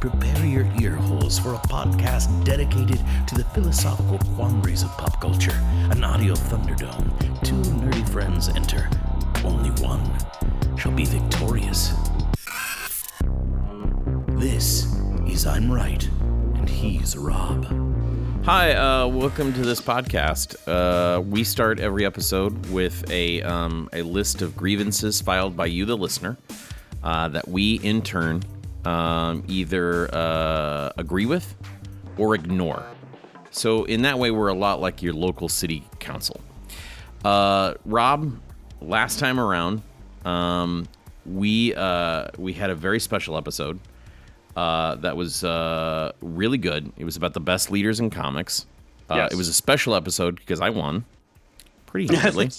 Prepare your ear holes for a podcast dedicated to the philosophical quandaries of pop culture. An audio thunderdome. Two nerdy friends enter. Only one shall be victorious. This is I'm Right, and he's Rob. Hi, uh, welcome to this podcast. Uh, we start every episode with a um, a list of grievances filed by you, the listener, uh, that we in turn um, either uh, agree with or ignore. So in that way, we're a lot like your local city council. Uh, Rob, last time around, um, we uh, we had a very special episode uh, that was uh, really good. It was about the best leaders in comics. Uh, yes. It was a special episode because I won pretty handily.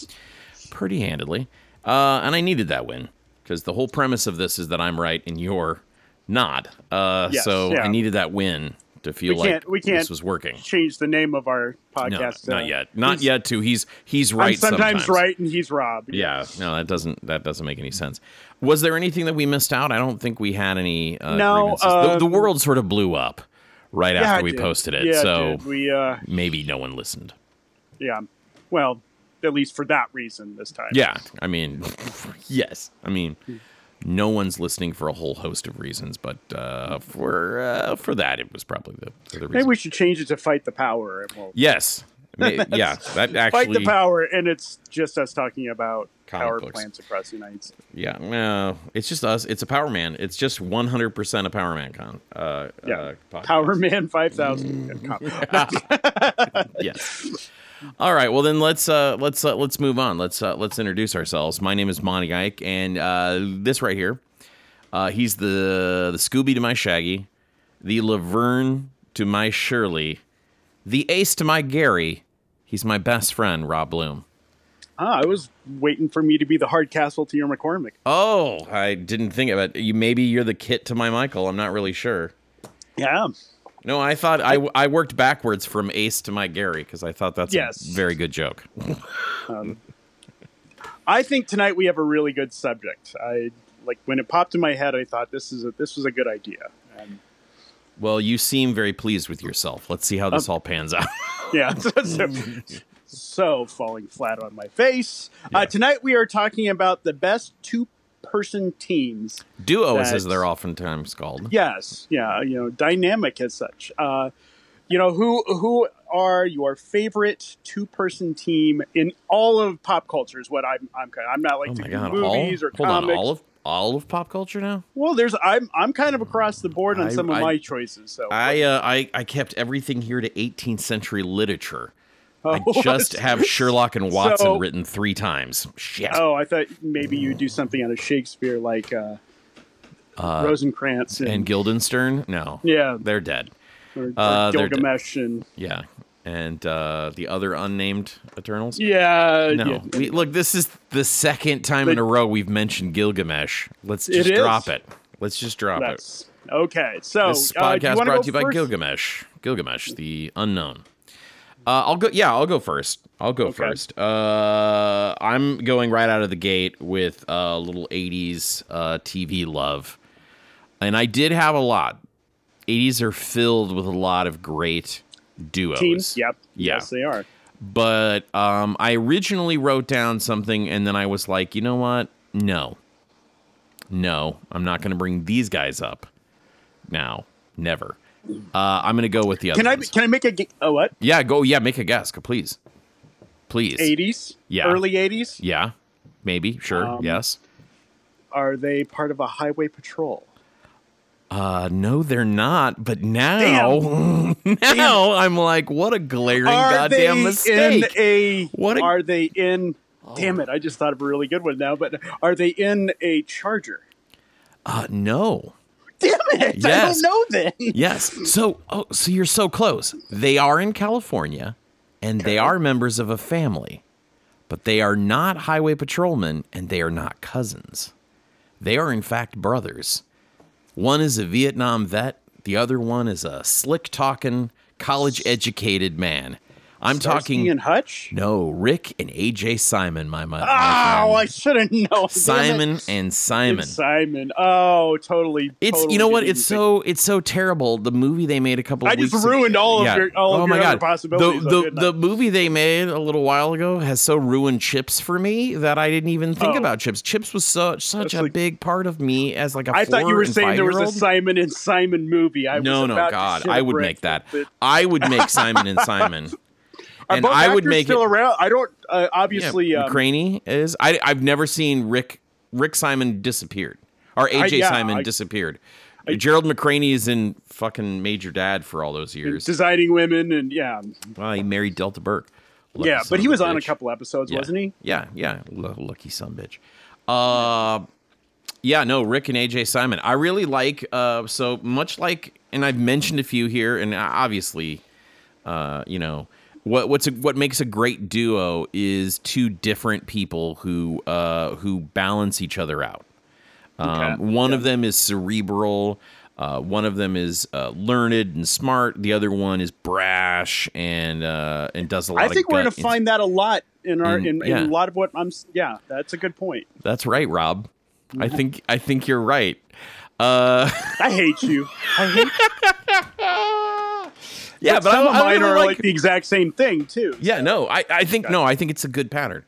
pretty handedly, uh, and I needed that win because the whole premise of this is that I'm right and you're not. Uh, yes, so yeah. I needed that win to feel we like we can't this was working. Change the name of our podcast. No, not uh, yet. Not yet. To he's he's right. I'm sometimes, sometimes, right and he's Rob. Yeah. No, that doesn't that doesn't make any sense. Was there anything that we missed out? I don't think we had any. Uh, no. Um, the, the, world sort of blew up right yeah, after we posted it. Yeah, so it we uh, maybe no one listened. Yeah. Well, at least for that reason this time. Yeah. I mean, yes. I mean. No one's listening for a whole host of reasons, but uh, for uh, for that, it was probably the, the reason. Maybe we should change it to fight the power. We'll... Yes, yeah, that actually fight the power, and it's just us talking about power books. plants across the United States. Yeah, no, it's just us. It's a Power Man. It's just one hundred percent a Power Man con. Uh, yeah, uh, Power Man five thousand. yes. All right. Well, then let's uh, let's uh, let's move on. Let's uh, let's introduce ourselves. My name is Monty Ike, and uh, this right here, uh, he's the the Scooby to my Shaggy, the Laverne to my Shirley, the Ace to my Gary. He's my best friend, Rob Bloom. Ah, I was waiting for me to be the Hardcastle to your McCormick. Oh, I didn't think of it. You maybe you're the Kit to my Michael. I'm not really sure. Yeah. No, I thought I, I worked backwards from Ace to my Gary because I thought that's yes. a very good joke. um, I think tonight we have a really good subject. I like when it popped in my head. I thought this is a, this was a good idea. And, well, you seem very pleased with yourself. Let's see how this um, all pans out. yeah. So, so, falling flat on my face. Uh, yeah. Uh, tonight we are talking about the best two person teams. Duos, that, as they're oftentimes called. Yes, yeah, you know, dynamic as such. Uh, you know, who who are your favorite two person team in all of pop culture? Is what I'm I'm I'm not like oh God, movies all, or hold comics. On, all of all of pop culture now? Well, there's I'm I'm kind of across the board on I, some of I, my choices. So I uh, I I kept everything here to 18th century literature. I just have Sherlock and Watson so, written three times. Shit. Oh, I thought maybe you would do something out of Shakespeare, like uh, uh, Rosencrantz and, and, Guildenstern. No, yeah, they're dead. Or, uh, Gilgamesh and yeah, and uh, the other unnamed Eternals. Yeah, no. Yeah. We, look, this is the second time but, in a row we've mentioned Gilgamesh. Let's just drop it. Let's just drop That's, it. Okay, so this uh, podcast brought to you first? by Gilgamesh. Gilgamesh, the unknown. Uh, I'll go. Yeah, I'll go first. I'll go okay. first. Uh, I'm going right out of the gate with a uh, little '80s uh, TV love, and I did have a lot. '80s are filled with a lot of great duos. Teams. Yep. Yeah. Yes, they are. But um, I originally wrote down something, and then I was like, you know what? No, no, I'm not going to bring these guys up now. Never. Uh, I'm going to go with the other. Can I ones. can I make a oh what? Yeah, go. Yeah, make a guess, please. Please. 80s. Yeah. Early 80s. Yeah. Maybe. Sure. Um, yes. Are they part of a highway patrol? Uh, no, they're not. But now, now Damn. I'm like, what a glaring are goddamn mistake! In a, what? A, are they in? Oh. Damn it! I just thought of a really good one now. But are they in a Charger? Uh, no. Damn it! Yes. I don't know then. yes. So, oh, so you're so close. They are in California, and they are members of a family, but they are not highway patrolmen, and they are not cousins. They are in fact brothers. One is a Vietnam vet. The other one is a slick talking, college educated man. I'm Starsky talking and Hutch. No, Rick and AJ Simon, my mother. Oh, I should have known. Simon and Simon. It's Simon. Oh, totally. It's totally you know what? It's so it's so terrible. The movie they made a couple. I just ruined ago, all of yeah. your all oh of your my God. possibilities. The the, the movie they made a little while ago has so ruined Chips for me that I didn't even think oh. about Chips. Chips was such such That's a like, big part of me as like a. I thought you were saying there was a Simon and Simon movie. I no, no, God, I would make that. I would make Simon and Simon. and I would make still it, around. I don't uh, obviously. Yeah, um, is. I I've never seen Rick Rick Simon disappeared or AJ I, yeah, Simon I, disappeared. I, Gerald McRaney is in fucking Major Dad for all those years, designing women and yeah. Well, he married Delta Burke. Lucky yeah, but he was on a couple episodes, yeah. wasn't he? Yeah, yeah. L- lucky son bitch. Uh, yeah, no, Rick and AJ Simon. I really like. Uh, so much like, and I've mentioned a few here, and obviously, uh, you know, what what's a, what makes a great duo is two different people who uh, who balance each other out. Um, okay. One yeah. of them is cerebral. Uh, one of them is uh, learned and smart. The other one is brash and uh, and does a lot. I think we're going to find that a lot in our in, yeah. in, a lot of what I'm. Yeah, that's a good point. That's right, Rob. Mm-hmm. I think I think you're right. Uh, I hate you. I hate. Yeah, but, but some I'm, of mine are like, like, the exact same thing too. Yeah, no, I, I think no, I think it's a good pattern.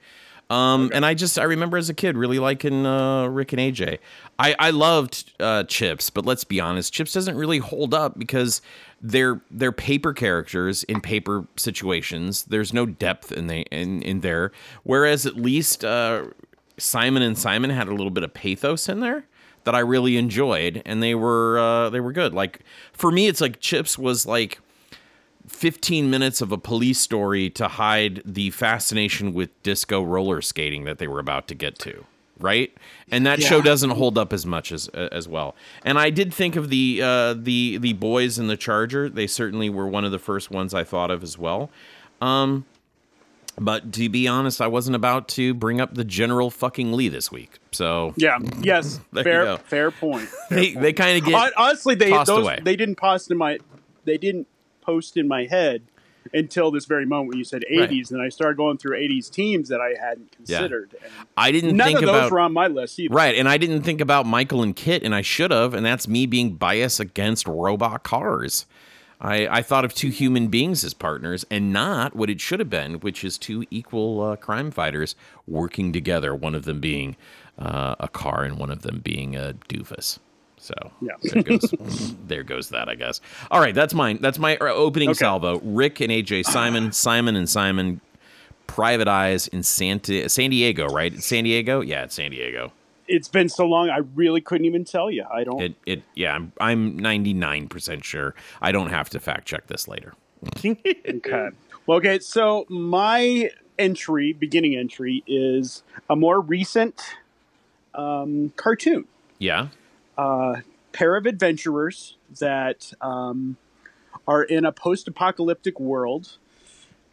Um, okay. and I just I remember as a kid really liking uh, Rick and AJ. I I loved uh, Chips, but let's be honest, Chips doesn't really hold up because they're they're paper characters in paper situations. There's no depth in they in in there. Whereas at least uh, Simon and Simon had a little bit of pathos in there that I really enjoyed, and they were uh, they were good. Like for me, it's like Chips was like 15 minutes of a police story to hide the fascination with disco roller skating that they were about to get to right and that yeah. show doesn't hold up as much as as well and i did think of the uh, the the boys in the charger they certainly were one of the first ones i thought of as well um but to be honest, I wasn't about to bring up the General fucking Lee this week. So yeah, yes, fair, fair point. Fair they point. they kind of get honestly they those, away. they didn't post in my they didn't post in my head until this very moment when you said 80s, right. and I started going through 80s teams that I hadn't considered. Yeah. I didn't none think of those about, were on my list either. Right, and I didn't think about Michael and Kit, and I should have, and that's me being biased against robot cars. I, I thought of two human beings as partners and not what it should have been, which is two equal uh, crime fighters working together, one of them being uh, a car and one of them being a doofus. So yeah, there goes, there goes that. I guess. All right, that's mine. That's my uh, opening okay. salvo. Rick and AJ Simon, Simon and Simon, Private Eyes in Santa San Diego, right? San Diego, yeah, it's San Diego. It's been so long, I really couldn't even tell you. I don't. It, it yeah, I'm I'm 99 percent sure. I don't have to fact check this later. okay. Well, okay. So my entry, beginning entry, is a more recent um, cartoon. Yeah uh, pair of adventurers that um, are in a post-apocalyptic world,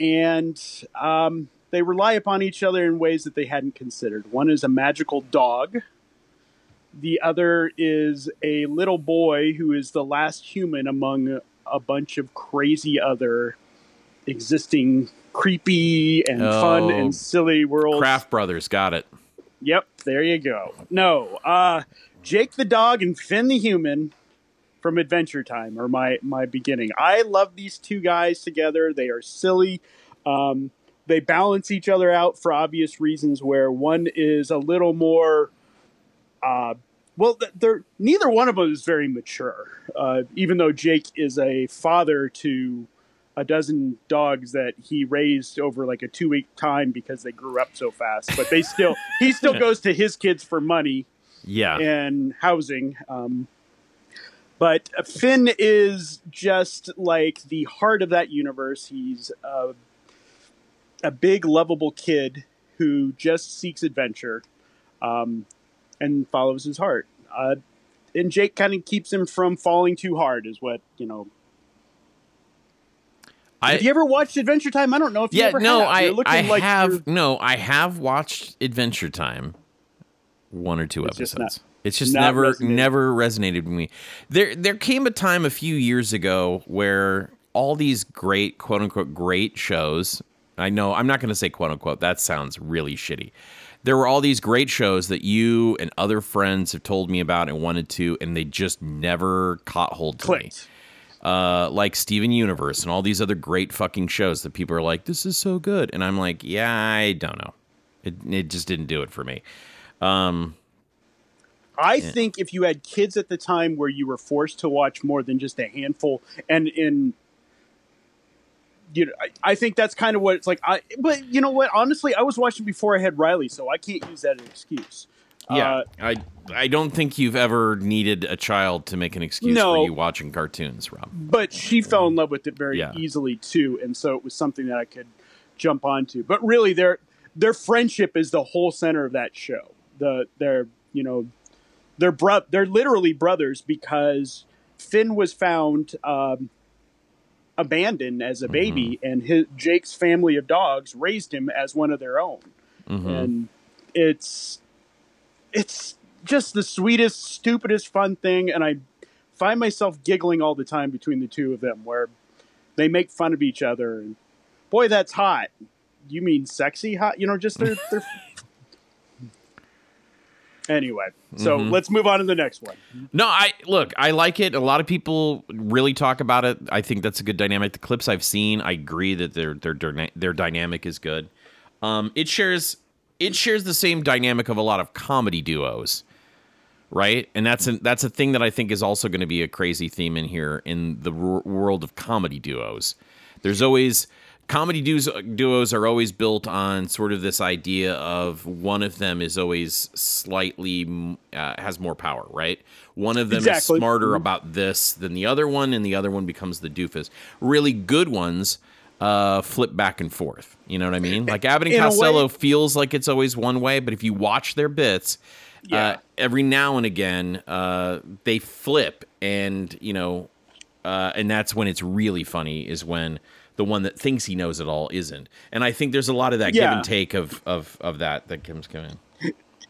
and um, they rely upon each other in ways that they hadn't considered. One is a magical dog. The other is a little boy who is the last human among a bunch of crazy other existing creepy and oh, fun and silly worlds. Kraft Brothers, got it. Yep, there you go. No, uh, Jake the dog and Finn the human from Adventure Time are my my beginning. I love these two guys together. They are silly. Um, they balance each other out for obvious reasons. Where one is a little more, uh, well, they're neither one of them is very mature. Uh, even though Jake is a father to a dozen dogs that he raised over like a two week time because they grew up so fast, but they still he still goes to his kids for money yeah, and housing. Um, but Finn is just like the heart of that universe. He's a, a big, lovable kid who just seeks adventure um, and follows his heart. Uh, and Jake kind of keeps him from falling too hard, is what you know. I, have you ever watched Adventure Time? I don't know if you yeah, ever no, have. I, I like have no, I have watched Adventure Time, one or two it's episodes. Just not, it's just never resonated. never resonated with me. There there came a time a few years ago where all these great quote unquote great shows. I know I'm not going to say quote unquote. That sounds really shitty there were all these great shows that you and other friends have told me about and wanted to, and they just never caught hold to Clicked. me. Uh, like Steven Universe and all these other great fucking shows that people are like, this is so good. And I'm like, yeah, I don't know. It, it just didn't do it for me. Um, I yeah. think if you had kids at the time where you were forced to watch more than just a handful, and in you know, I, I, think that's kind of what it's like. I, but you know what? Honestly, I was watching before I had Riley, so I can't use that as an excuse. Yeah, uh, I I don't think you've ever needed a child to make an excuse no, for you watching cartoons, Rob. But she fell in love with it very yeah. easily too, and so it was something that I could jump onto. But really, their their friendship is the whole center of that show. The their you know they're bro- they're literally brothers because Finn was found um, abandoned as a baby, mm-hmm. and his, Jake's family of dogs raised him as one of their own, mm-hmm. and it's it's just the sweetest, stupidest, fun thing, and I find myself giggling all the time between the two of them, where they make fun of each other, and boy, that's hot. You mean sexy hot? You know, just they're they're Anyway, so mm-hmm. let's move on to the next one. No, I look, I like it. A lot of people really talk about it. I think that's a good dynamic. The clips I've seen, I agree that their their their dynamic is good. Um, it shares it shares the same dynamic of a lot of comedy duos, right? And that's a, that's a thing that I think is also going to be a crazy theme in here in the r- world of comedy duos. There's always comedy duos, duos are always built on sort of this idea of one of them is always slightly uh, has more power, right? One of them exactly. is smarter mm-hmm. about this than the other one, and the other one becomes the doofus. Really good ones uh, flip back and forth. You know what I mean? Like Abbott and Costello way, feels like it's always one way, but if you watch their bits, uh, yeah. uh, every now and again uh, they flip, and you know, uh, and that's when it's really funny. Is when the one that thinks he knows it all isn't. And I think there's a lot of that yeah. give and take of of of that that comes coming.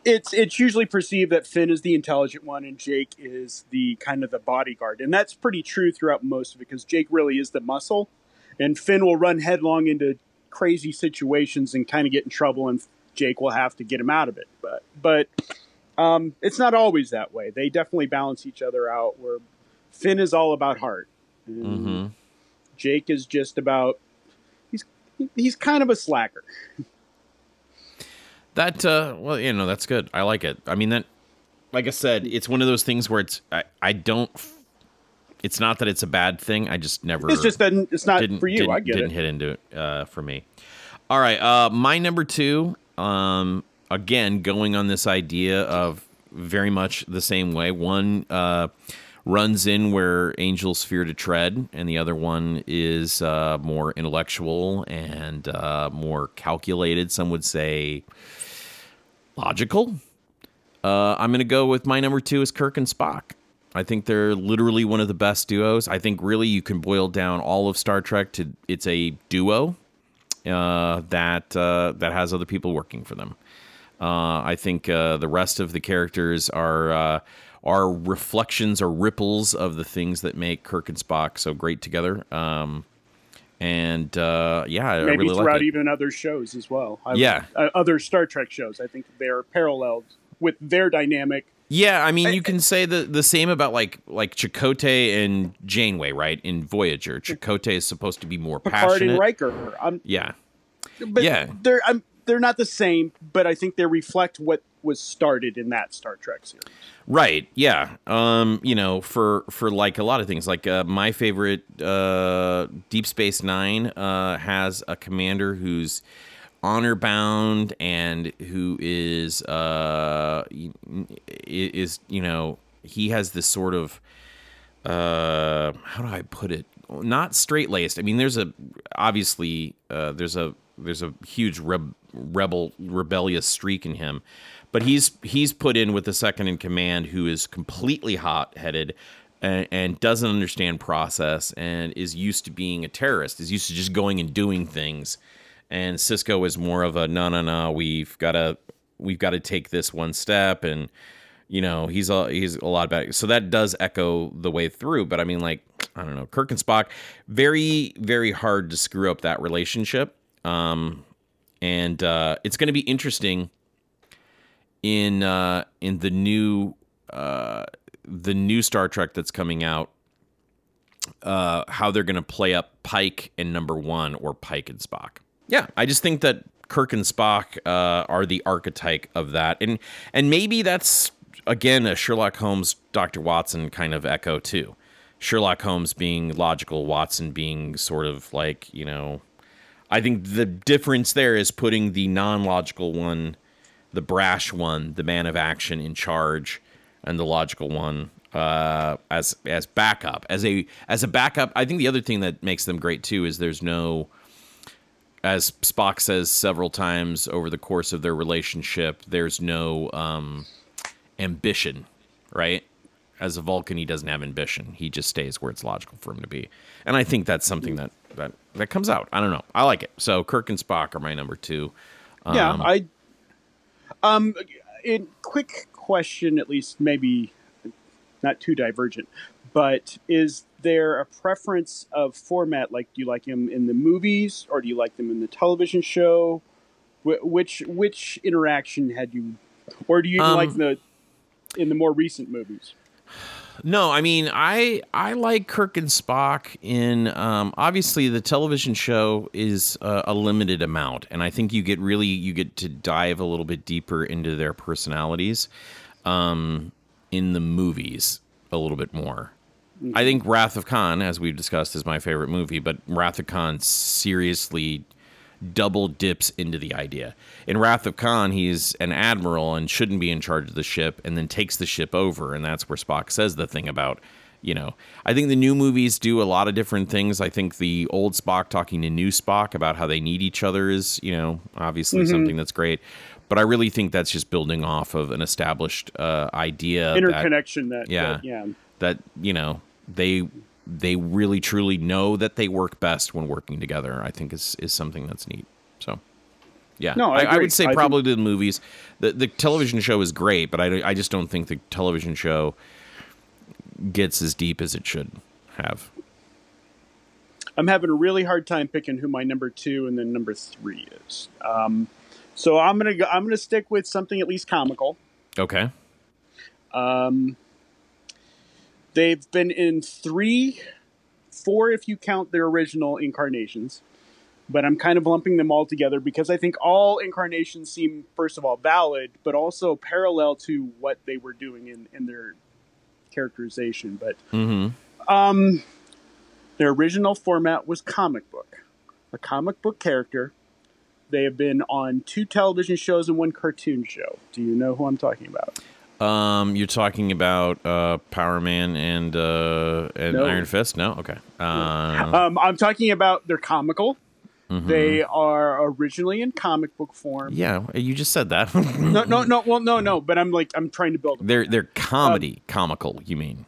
It's it's usually perceived that Finn is the intelligent one and Jake is the kind of the bodyguard, and that's pretty true throughout most of it because Jake really is the muscle, and Finn will run headlong into crazy situations and kind of get in trouble, and Jake will have to get him out of it. But but um, it's not always that way. They definitely balance each other out. Where Finn is all about heart. Mm-hmm. Jake is just about he's he's kind of a slacker. That uh well, you know, that's good. I like it. I mean that like I said, it's one of those things where it's I, I don't it's not that it's a bad thing. I just never It's just that it's not for you. I get didn't it. hit into it uh, for me. All right, uh my number 2 um again going on this idea of very much the same way. One uh runs in where angels fear to tread, and the other one is uh, more intellectual and uh, more calculated. Some would say logical. Uh, I'm going to go with my number two is Kirk and Spock. I think they're literally one of the best duos. I think really you can boil down all of Star Trek to it's a duo uh, that uh, that has other people working for them. Uh, I think the rest of the characters are are reflections or ripples of the things that make Kirk and Spock so great together. Um, and uh, yeah, I maybe really throughout like even other shows as well. I, yeah, uh, other Star Trek shows. I think they're paralleled with their dynamic. Yeah, I mean, you can say the the same about like like Chakotay and Janeway, right? In Voyager, Chakotay is supposed to be more passionate. Picard and Riker. I'm, yeah, but yeah, they're I'm, they're not the same, but I think they reflect what was started in that Star Trek series. Right. Yeah. Um, you know, for for like a lot of things, like uh, my favorite uh, Deep Space Nine uh, has a commander who's honor bound and who is uh is you know he has this sort of uh how do I put it not straight laced. I mean, there's a obviously uh, there's a there's a huge rebel rebellious streak in him. But he's he's put in with the second in command who is completely hot headed and, and, doesn't understand process and is used to being a terrorist, is used to just going and doing things. And Sisko is more of a no no no, we've gotta we've got to take this one step and you know he's a he's a lot better so that does echo the way through but i mean like i don't know kirk and spock very very hard to screw up that relationship um and uh it's going to be interesting in uh in the new uh the new star trek that's coming out uh how they're going to play up pike and number one or pike and spock yeah i just think that Kirk and Spock uh, are the archetype of that, and and maybe that's again a Sherlock Holmes, Doctor Watson kind of echo too. Sherlock Holmes being logical, Watson being sort of like you know. I think the difference there is putting the non-logical one, the brash one, the man of action in charge, and the logical one uh, as as backup. As a as a backup, I think the other thing that makes them great too is there's no as Spock says several times over the course of their relationship, there's no um, ambition, right? As a Vulcan, he doesn't have ambition. He just stays where it's logical for him to be, and I think that's something that that that comes out. I don't know. I like it. So Kirk and Spock are my number two. Um, yeah, I. Um, in quick question, at least maybe not too divergent, but is there a preference of format? Like, do you like them in the movies or do you like them in the television show? Wh- which which interaction had you, or do you um, like the in the more recent movies? No, I mean I I like Kirk and Spock in um, obviously the television show is uh, a limited amount, and I think you get really you get to dive a little bit deeper into their personalities um, in the movies a little bit more. I think Wrath of Khan, as we've discussed, is my favorite movie, but Wrath of Khan seriously double dips into the idea. In Wrath of Khan, he's an admiral and shouldn't be in charge of the ship, and then takes the ship over, and that's where Spock says the thing about, you know, I think the new movies do a lot of different things. I think the old Spock talking to new Spock about how they need each other is, you know, obviously mm-hmm. something that's great. But I really think that's just building off of an established uh, idea, interconnection. That, that yeah, that, yeah, that you know they they really truly know that they work best when working together. I think is is something that's neat. So. Yeah, no, I, I would say I probably think... the movies. The the television show is great, but I, I just don't think the television show gets as deep as it should have. I'm having a really hard time picking who my number two and then number three is. Um, so I'm gonna go, I'm gonna stick with something at least comical. Okay. Um, They've been in three, four if you count their original incarnations. But I'm kind of lumping them all together because I think all incarnations seem, first of all, valid, but also parallel to what they were doing in, in their characterization. But mm-hmm. um, their original format was comic book, a comic book character. They have been on two television shows and one cartoon show. Do you know who I'm talking about? Um, you're talking about uh, Power Man and uh, and no. Iron Fist? No, okay. Uh, um, I'm talking about they're comical. Mm-hmm. They are originally in comic book form. Yeah, you just said that. no, no, no. Well, no, no. But I'm like I'm trying to build. They're they're comedy, uh, comical. You mean?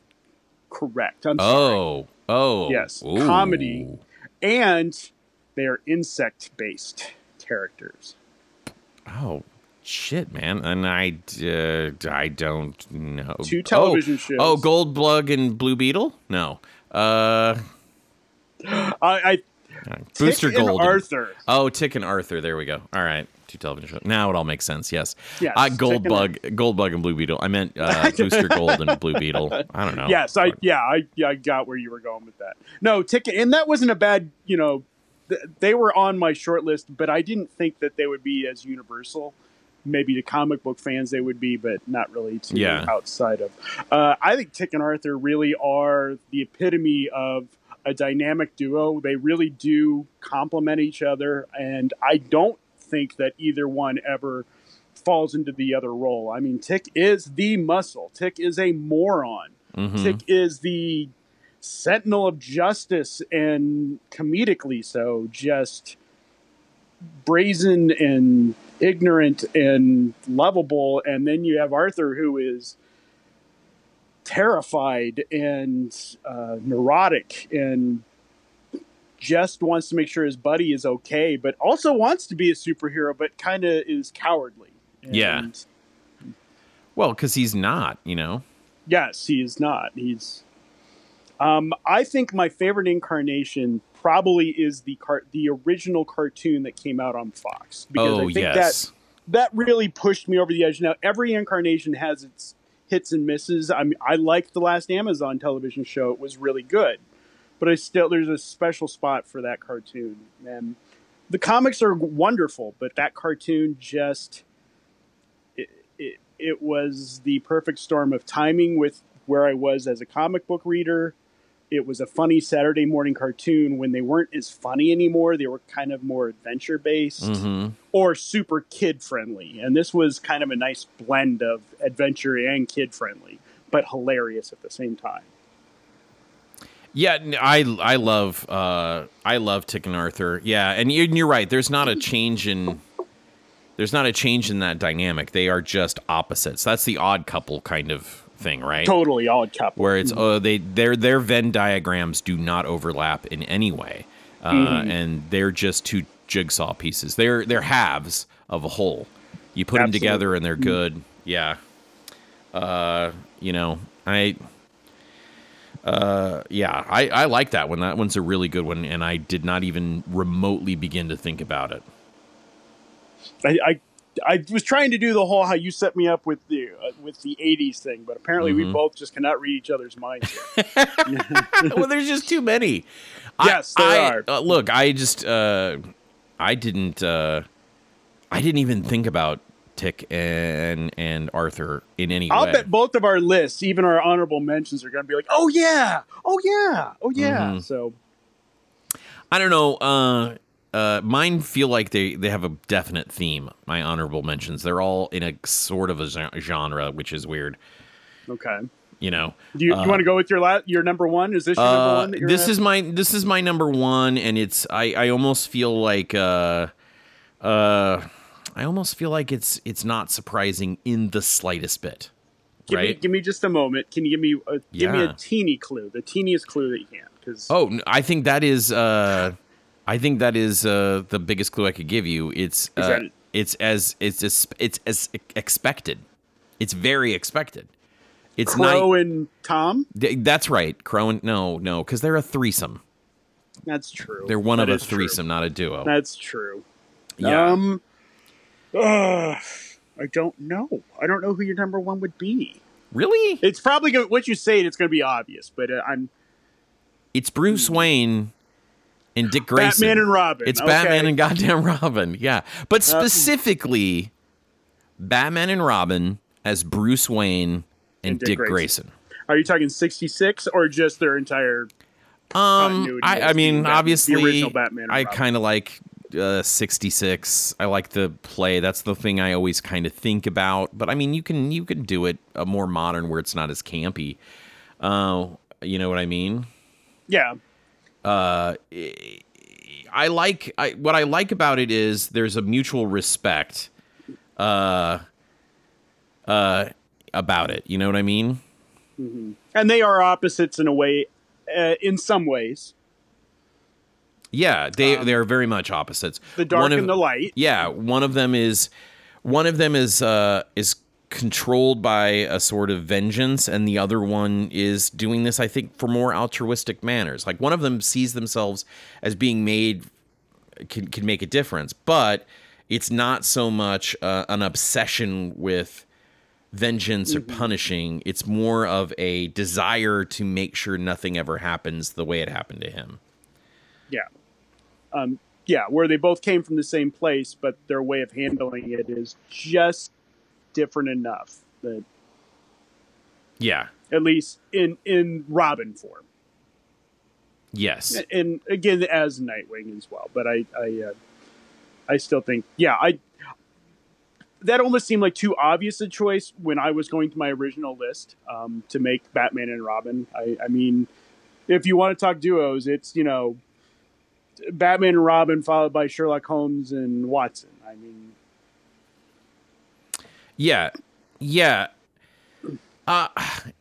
Correct. I'm oh, sorry. oh, yes, Ooh. comedy, and they are insect based characters. Oh, shit, man. And I, uh, I don't know. Two television oh, shows. Oh, Gold Bug and Blue Beetle? No. Uh, I, I Booster Gold. Arthur. Oh, Tick and Arthur. There we go. All right. Two television shows. Now it all makes sense. Yes. Yes. Uh, Gold Bug, Gold Bug and Blue Beetle. I meant uh, Booster Gold and Blue Beetle. I don't know. Yes. I yeah. I yeah. I got where you were going with that. No, Tick and that wasn't a bad. You know, th- they were on my short list, but I didn't think that they would be as universal maybe to comic book fans they would be, but not really to yeah. outside of. Uh, I think Tick and Arthur really are the epitome of a dynamic duo. They really do complement each other, and I don't think that either one ever falls into the other role. I mean, Tick is the muscle. Tick is a moron. Mm-hmm. Tick is the sentinel of justice, and comedically so, just brazen and ignorant and lovable, and then you have Arthur who is terrified and uh, neurotic and just wants to make sure his buddy is okay, but also wants to be a superhero, but kind of is cowardly. And yeah. Well, because he's not, you know. Yes, he is not. He's. Um, I think my favorite incarnation probably is the car- the original cartoon that came out on Fox because oh, I think yes. that that really pushed me over the edge. Now every incarnation has its hits and misses. I mean, I liked the last Amazon television show; it was really good but I still there's a special spot for that cartoon. And the comics are wonderful, but that cartoon just it, it, it was the perfect storm of timing with where I was as a comic book reader. It was a funny Saturday morning cartoon when they weren't as funny anymore. They were kind of more adventure based mm-hmm. or super kid friendly. And this was kind of a nice blend of adventure and kid friendly, but hilarious at the same time. Yeah, I I love uh, I love Tick and Arthur. Yeah, and you're, you're right. There's not a change in there's not a change in that dynamic. They are just opposites. That's the odd couple kind of thing, right? Totally odd couple. Where it's oh they their their Venn diagrams do not overlap in any way, uh, mm-hmm. and they're just two jigsaw pieces. They're they're halves of a whole. You put Absolutely. them together and they're mm-hmm. good. Yeah. Uh, you know, I uh, yeah, I, I like that one. That one's a really good one, and I did not even remotely begin to think about it. I, I, I was trying to do the whole how you set me up with the uh, with the '80s thing, but apparently mm-hmm. we both just cannot read each other's minds. well, there's just too many. Yes, I, there I, are. Uh, look, I just uh, I didn't uh, I didn't even think about Tick and and Arthur in any I'll way. bet both of our lists, even our honorable mentions, are going to be like, oh yeah, oh yeah, oh yeah. Mm-hmm. So I don't know. Uh, mine feel like they they have a definite theme. My honorable mentions, they're all in a sort of a genre, which is weird. Okay. You know, do you, uh, you want to go with your la- your number one? Is this your number uh, one? this is my this is my number one, and it's I I almost feel like uh uh I almost feel like it's it's not surprising in the slightest bit. Give right? me give me just a moment. Can you give me a, give yeah. me a teeny clue, the teeniest clue that you can? Because oh, I think that is uh, I think that is uh, the biggest clue I could give you. It's uh, it's as it's as, it's as expected. It's very expected. It's Crow and Tom. That's right, Crow and no, no, because they're a threesome. That's true. They're one that of a threesome, true. not a duo. That's true. Yeah. Um, uh, I don't know. I don't know who your number one would be. Really? It's probably what you say. It's going to be obvious, but uh, I'm. It's Bruce hmm. Wayne and Dick Grayson. Batman and Robin. It's okay. Batman and goddamn Robin. Yeah, but specifically, Batman and Robin as Bruce Wayne and, and Dick, Dick Grayson. Grayson. Are you talking sixty six or just their entire? Um, I, I mean, Batman, obviously, I kind of like uh, 66. I like the play. That's the thing I always kind of think about. But I mean, you can you can do it a more modern where it's not as campy. Uh, you know what I mean? Yeah. Uh, I like I, what I like about it is there's a mutual respect. Uh, uh, about it. You know what I mean? Mm-hmm. And they are opposites in a way, uh, in some ways. Yeah, they um, they are very much opposites. The dark of, and the light. Yeah, one of them is one of them is uh is controlled by a sort of vengeance and the other one is doing this I think for more altruistic manners. Like one of them sees themselves as being made can can make a difference, but it's not so much uh, an obsession with vengeance or mm-hmm. punishing. It's more of a desire to make sure nothing ever happens the way it happened to him. Yeah um, yeah, where they both came from the same place, but their way of handling it is just different enough that yeah, at least in in Robin form. Yes, and again as Nightwing as well. But I I uh, I still think yeah I that almost seemed like too obvious a choice when I was going to my original list um, to make Batman and Robin. I, I mean, if you want to talk duos, it's you know Batman and Robin followed by Sherlock Holmes and Watson. I mean, yeah, yeah, uh,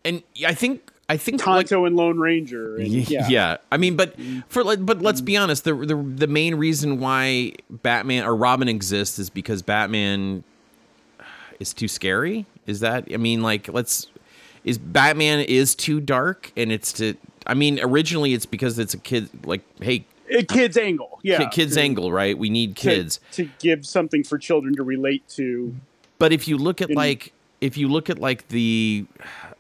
and I think I think Tonto like, and Lone Ranger. And, yeah. yeah, I mean, but for but let's be honest. The, the the main reason why Batman or Robin exists is because Batman is too scary. Is that? I mean, like, let's is Batman is too dark, and it's to. I mean, originally it's because it's a kid. Like, hey, a kid's angle, yeah, kid's to, angle, right? We need kids to, to, give something for children to relate to. But if you look at like, if you look at like the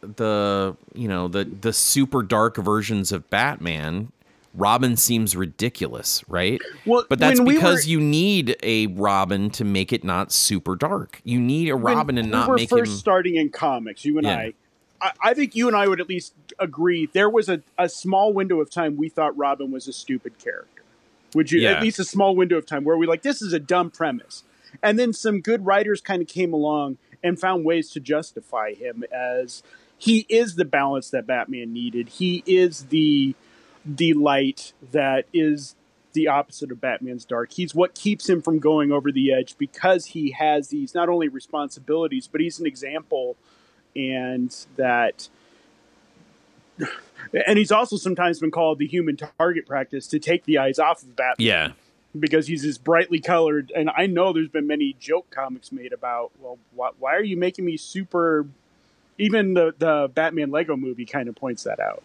the you know the the super dark versions of Batman, Robin seems ridiculous, right? Well, but that's because we were, you need a Robin to make it not super dark. You need a Robin and not we make first him. starting in comics, you and yeah. I, I, I. think you and I would at least agree there was a, a small window of time we thought Robin was a stupid character. Would you yeah. at least a small window of time where we like this is a dumb premise, and then some good writers kind of came along and found ways to justify him as he is the balance that Batman needed. He is the the light that is the opposite of Batman's dark. He's what keeps him from going over the edge because he has these not only responsibilities, but he's an example and that and he's also sometimes been called the human target practice to take the eyes off of Batman. Yeah. Because he's this brightly colored, and I know there's been many joke comics made about, well, why, why are you making me super even the the Batman Lego movie kind of points that out.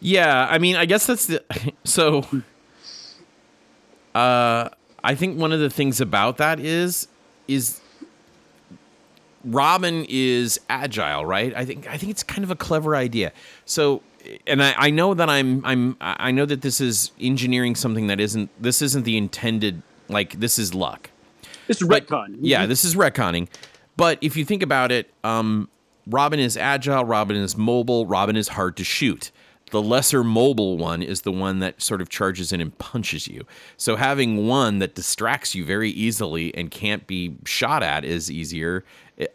Yeah, I mean, I guess that's the so. Uh, I think one of the things about that is is Robin is agile, right? I think I think it's kind of a clever idea. So, and I, I know that I'm I'm I know that this is engineering something that isn't this isn't the intended like this is luck. This is retcon. Yeah, this is retconning. But if you think about it, um, Robin is agile, Robin is mobile, Robin is hard to shoot. The lesser mobile one is the one that sort of charges in and punches you. So having one that distracts you very easily and can't be shot at is easier.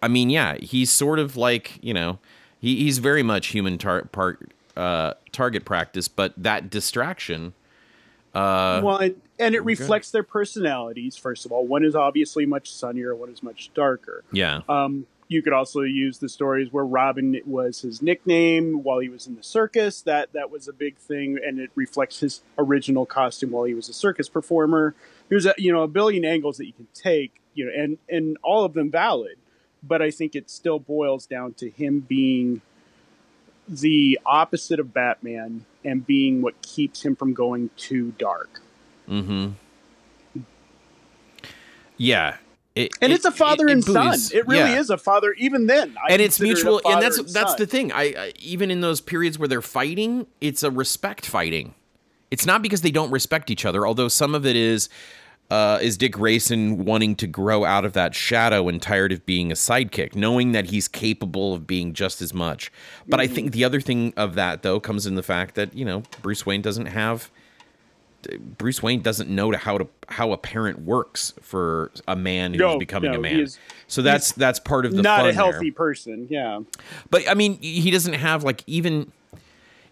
I mean, yeah, he's sort of like, you know, he, he's very much human tar- part, uh, target practice, but that distraction. Uh, well, and, and it reflects their personalities. First of all, one is obviously much sunnier, one is much darker. Yeah. Um, you could also use the stories where Robin was his nickname while he was in the circus. That that was a big thing, and it reflects his original costume while he was a circus performer. There's a you know a billion angles that you can take, you know, and and all of them valid. But I think it still boils down to him being the opposite of Batman and being what keeps him from going too dark. Hmm. Yeah, it, and it, it's a father it, and son. It really yeah. is a father. Even then, I and it's mutual. and that's and that's son. the thing. I, I, even in those periods where they're fighting, it's a respect fighting. It's not because they don't respect each other. Although some of it is, uh, is Dick Grayson wanting to grow out of that shadow and tired of being a sidekick, knowing that he's capable of being just as much. But. I think the other thing of that though comes in the fact that you know Bruce Wayne doesn't have Bruce Wayne doesn't know how to how a parent works for a man who's no, becoming no, a man. Is, so that's that's part of the not a healthy there. person. Yeah, but I mean, he doesn't have like even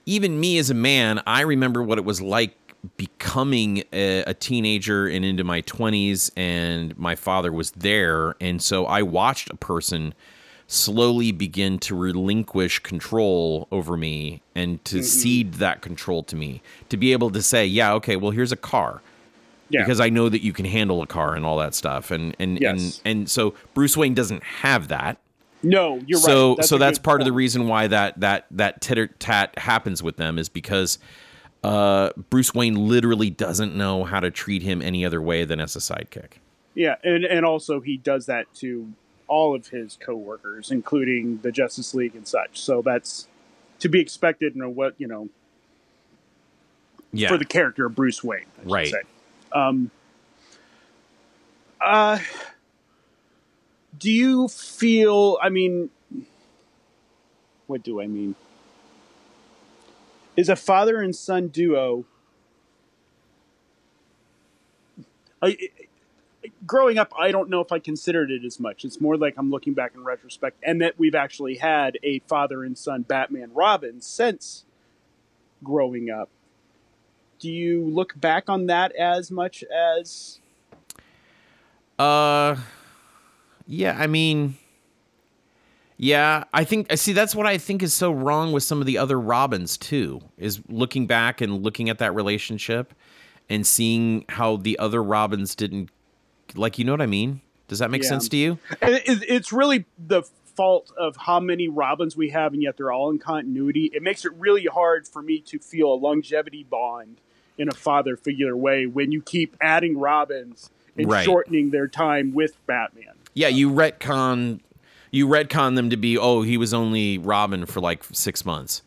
even me as a man. I remember what it was like becoming a, a teenager and into my twenties, and my father was there, and so I watched a person slowly begin to relinquish control over me and to mm-hmm. cede that control to me to be able to say yeah okay well here's a car yeah. because i know that you can handle a car and all that stuff and and yes. and and so bruce wayne doesn't have that no you're so, right that's so that's part point. of the reason why that that that titter tat happens with them is because uh, bruce wayne literally doesn't know how to treat him any other way than as a sidekick yeah and and also he does that to all of his co-workers, including the Justice League and such. So that's to be expected in what you know yeah. for the character of Bruce Wayne, right? Say. Um, uh, do you feel? I mean, what do I mean? Is a father and son duo? growing up, I don't know if I considered it as much. It's more like I'm looking back in retrospect, and that we've actually had a father and son Batman Robin since growing up. Do you look back on that as much as? Uh, yeah. I mean, yeah. I think I see. That's what I think is so wrong with some of the other Robins too. Is looking back and looking at that relationship and seeing how the other Robins didn't like. You know what I mean? Does that make yeah. sense to you? It's really the fault of how many Robins we have, and yet they're all in continuity. It makes it really hard for me to feel a longevity bond in a father figure way when you keep adding Robins and right. shortening their time with Batman. Yeah, you retcon you retcon them to be oh he was only Robin for like six months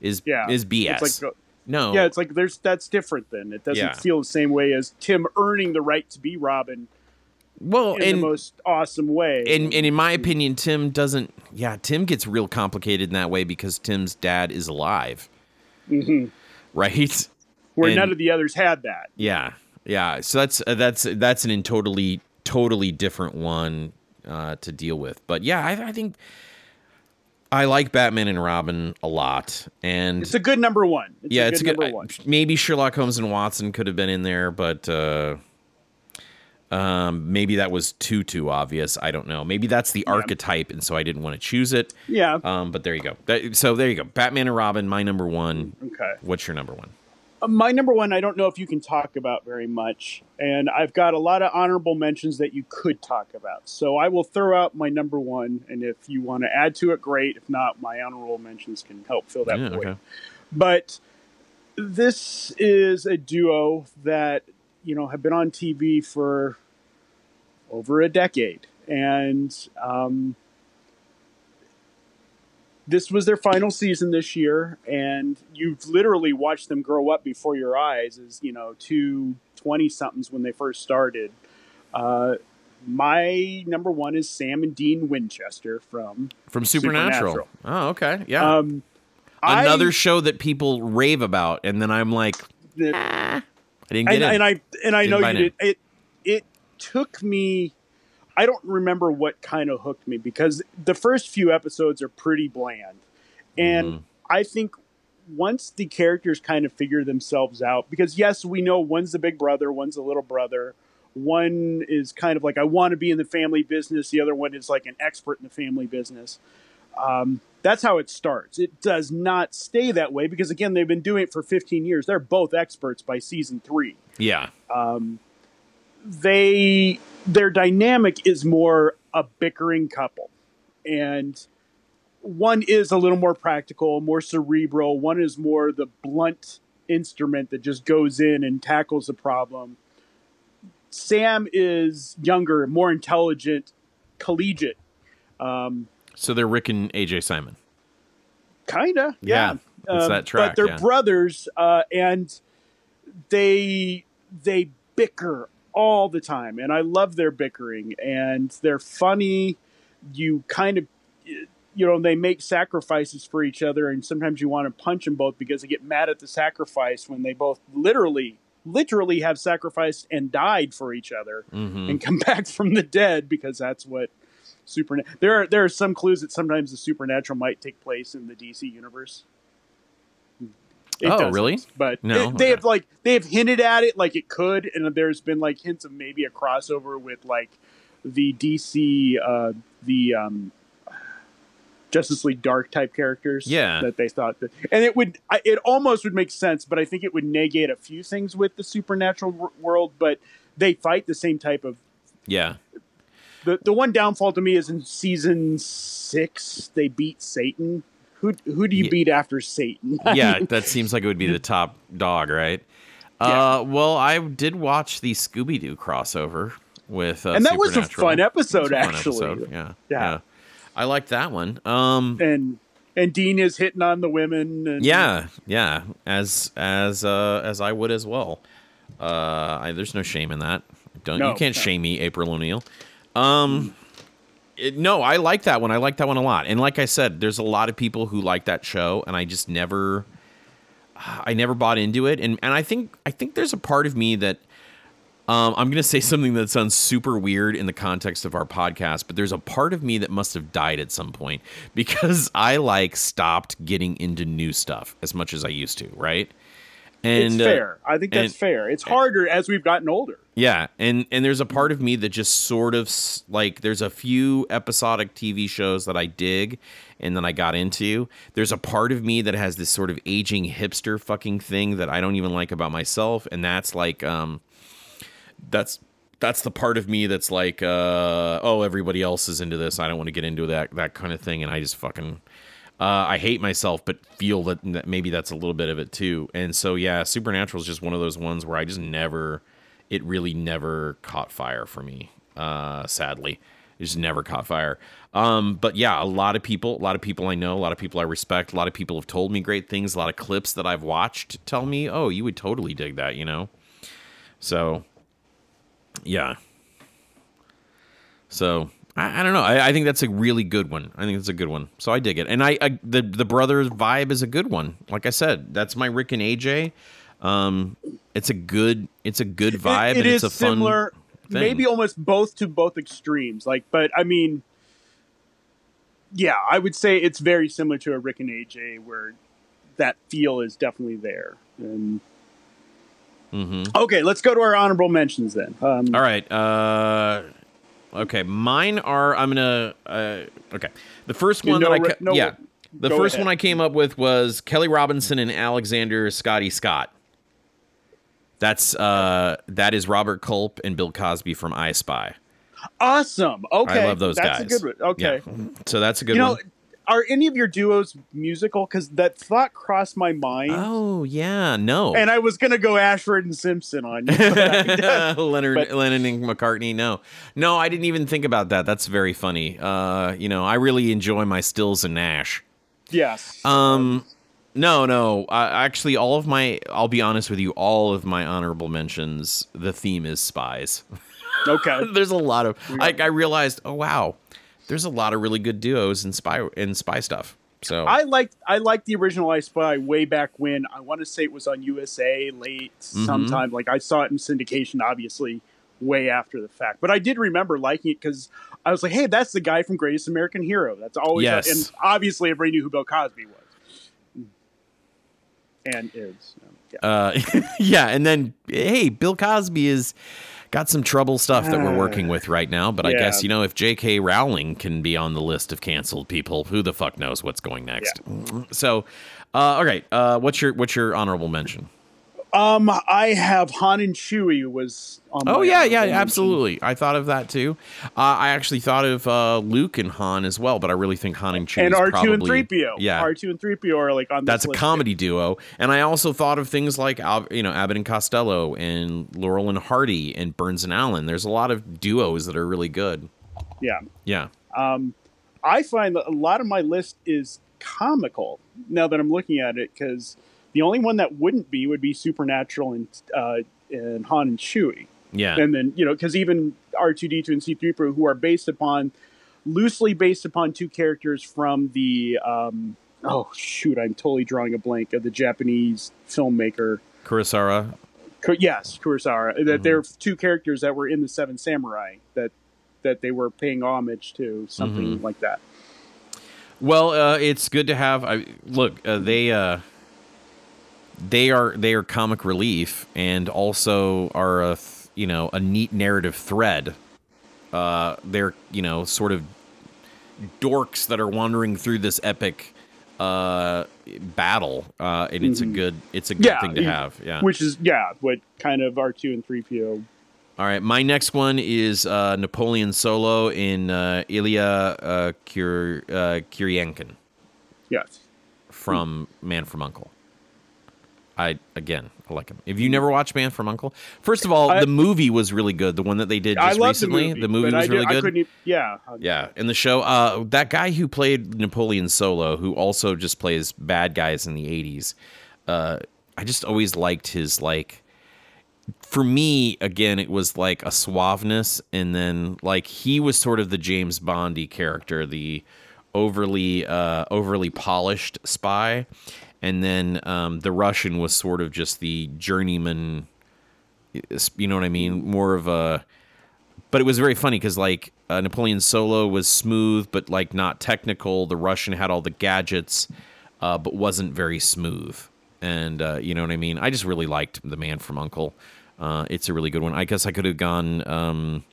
is yeah is BS. Like, no, yeah, it's like there's that's different. Then it doesn't yeah. feel the same way as Tim earning the right to be Robin well in and, the most awesome way. And, and in my opinion, Tim doesn't. Yeah, Tim gets real complicated in that way because Tim's dad is alive. Mm-hmm. Right. Where and, none of the others had that. Yeah, yeah. So that's uh, that's that's an totally totally different one uh, to deal with. But yeah, I, I think. I like Batman and Robin a lot, and it's a good number one. It's yeah, a it's a good number one. Maybe Sherlock Holmes and Watson could have been in there, but uh, um, maybe that was too too obvious. I don't know. Maybe that's the yeah. archetype, and so I didn't want to choose it. Yeah. Um, but there you go. That, so there you go. Batman and Robin, my number one. Okay. What's your number one? My number one, I don't know if you can talk about very much, and I've got a lot of honorable mentions that you could talk about. So I will throw out my number one, and if you want to add to it, great. If not, my honorable mentions can help fill that yeah, void. Okay. But this is a duo that you know have been on TV for over a decade, and um, this was their final season this year, and you've literally watched them grow up before your eyes as you know two 20 somethings when they first started. Uh, my number one is Sam and Dean Winchester from from Supernatural. Supernatural. Oh, okay, yeah. Um, Another I, show that people rave about, and then I'm like, ah, I didn't get and, it. And I and I didn't know you did. It it took me I don't remember what kind of hooked me because the first few episodes are pretty bland. And mm-hmm. I think once the characters kind of figure themselves out, because yes, we know one's the big brother, one's the little brother, one is kind of like, I want to be in the family business, the other one is like an expert in the family business. Um, that's how it starts. It does not stay that way because, again, they've been doing it for 15 years. They're both experts by season three. Yeah. Um, they their dynamic is more a bickering couple. And one is a little more practical more cerebral. One is more the blunt instrument that just goes in and tackles the problem. Sam is younger more intelligent collegiate. Um, so they're rick and aj simon. Kinda yeah, yeah. Um, that track but they're yeah. brothers uh, and they they bicker all the time, and I love their bickering, and they're funny. You kind of, you know, they make sacrifices for each other, and sometimes you want to punch them both because they get mad at the sacrifice when they both literally, literally have sacrificed and died for each other mm-hmm. and come back from the dead because that's what super. There are there are some clues that sometimes the supernatural might take place in the DC universe. It oh, doesn't. really? But no, they, they have like they have hinted at it like it could, and there's been like hints of maybe a crossover with like the DC, uh, the um, Justice League Dark type characters. Yeah, that they thought that, and it would it almost would make sense, but I think it would negate a few things with the supernatural world. But they fight the same type of yeah. The the one downfall to me is in season six they beat Satan who who do you yeah. beat after Satan? yeah, that seems like it would be the top dog, right? Yeah. Uh, well, I did watch the Scooby Doo crossover with, uh, and that was a fun episode, a fun actually. Episode. Yeah, yeah, yeah, I liked that one. Um, and and Dean is hitting on the women. And, yeah, yeah, as as uh, as I would as well. Uh, I, there's no shame in that. Don't no, you can't no. shame me, April O'Neil. Um, it, no, I like that one. I like that one a lot. And like I said, there's a lot of people who like that show, and I just never, I never bought into it. And and I think I think there's a part of me that. Um, I'm going to say something that sounds super weird in the context of our podcast, but there's a part of me that must have died at some point because I like stopped getting into new stuff as much as I used to, right? And it's uh, fair. I think that's and- fair. It's harder as we've gotten older. Yeah, and and there's a part of me that just sort of like there's a few episodic TV shows that I dig and then I got into. There's a part of me that has this sort of aging hipster fucking thing that I don't even like about myself and that's like um that's that's the part of me that's like uh oh everybody else is into this. I don't want to get into that that kind of thing and I just fucking uh, I hate myself, but feel that, that maybe that's a little bit of it too. And so, yeah, Supernatural is just one of those ones where I just never, it really never caught fire for me. Uh, sadly, it just never caught fire. Um, but yeah, a lot of people, a lot of people I know, a lot of people I respect, a lot of people have told me great things. A lot of clips that I've watched tell me, oh, you would totally dig that, you know. So, yeah. So I, I don't know. I, I think that's a really good one. I think that's a good one. So I dig it, and I, I the the brothers vibe is a good one. Like I said, that's my Rick and AJ. Um, it's a good it's a good vibe, It- it and it's a fun. similar, thing. maybe almost both to both extremes. Like, but I mean, yeah, I would say it's very similar to a Rick and AJ, where that feel is definitely there. And Mm-hmm. okay, let's go to our honorable mentions then. Um, All right. Uh, okay, mine are. I'm gonna. Uh, okay, the first one know that I ca- no, yeah, the first ahead. one I came up with was Kelly Robinson and Alexander Scotty Scott. That's uh, that is Robert Culp and Bill Cosby from I Spy. Awesome. Okay, I love those that's guys. a good one. Okay, Yeah. so that's a good you know, one. are any of your duos musical? Because that thought crossed my mind, Oh yeah, no. and I was gonna go Ashford and Simpson on you. Leonard, but- Lennon and McCartney. No, no, I didn't even think about that. That's very funny. Uh, you know, I really enjoy my Stills and Nash. yes. Um, no, no. I, actually, all of my, I'll be honest with you, all of my honorable mentions, the theme is spies. okay. there's a lot of. I, I realized, oh wow, there's a lot of really good duos in spy in spy stuff. So I liked I liked the original I Spy way back when. I want to say it was on USA late Mm-hmm. sometime. Like I saw it in syndication, obviously, way after the fact. But I did remember liking it because I was like, "Hey, that's the guy from Greatest American Hero." That's always Yes. and obviously everybody knew who Bill Cosby was and is. Yeah. uh, yeah, and then hey, Bill Cosby is got some trouble stuff that we're working with right now. But I guess you know if J.K. Rowling can be on the list of canceled people, who the fuck knows what's going next? So, uh, okay, uh, what's your what's your honorable mention? Um, I have Han and Chewie was. On Oh my yeah, yeah, mention. absolutely. I thought of that too. Uh, I actually thought of uh, Luke and Han as well, but I really think Han and Chewie And R two and three PO. Yeah, R two and three PO are like on. that's a comedy duo. And I also thought of things like you know Abbott and Costello and Laurel and Hardy and Burns and Allen. There's a lot of duos that are really good. Yeah. Yeah. Um, I find that a lot of my list is comical now that I'm looking at it because the only one that wouldn't be would be Supernatural and uh, and Han and Chewie, Yeah. and then you know because even R two D two and C three PO who are based upon loosely based upon two characters from the um, oh shoot I'm totally drawing a blank of the Japanese filmmaker. Kurosawa. Yes, Kurosawa. That Mm-hmm. they're two characters that were in the Seven Samurai that that they were paying homage to, something Mm-hmm. like that. Well, uh, it's good to have. I, look, uh, they uh, they are they are comic relief and also are a th- you know a neat narrative thread. Uh, they're you know sort of dorks that are wandering through this epic uh, battle, uh, and it's a good it's a good Yeah, thing to have. Yeah. Which is yeah, what kind of R two and three PO. All right, my next one is uh, Napoleon Solo in uh, Ilya uh, Kur- uh, Kuryakin. Yes. from Man from Uncle. I again, I like him. If you never watched Man from Uncle, first of all, I- the movie was really good. The one that they did just recently, the movie. but was I did- really I good. yeah. Yeah, in the show, uh, that guy who played Napoleon Solo, who also just plays bad guys in the '80s, uh, I just always liked his like. For me, again, it was like a suaveness, and then like he was sort of the James Bondy character, the overly uh, overly polished spy, and then um, the Russian was sort of just the journeyman. You know what I mean? More of a but it was very funny because like uh, Napoleon Solo was smooth but like not technical. The Russian had all the gadgets, uh, but wasn't very smooth. and uh, you know what I mean. I just really liked The Man from Uncle. Uh, it's a really good one. I guess I could have gone um,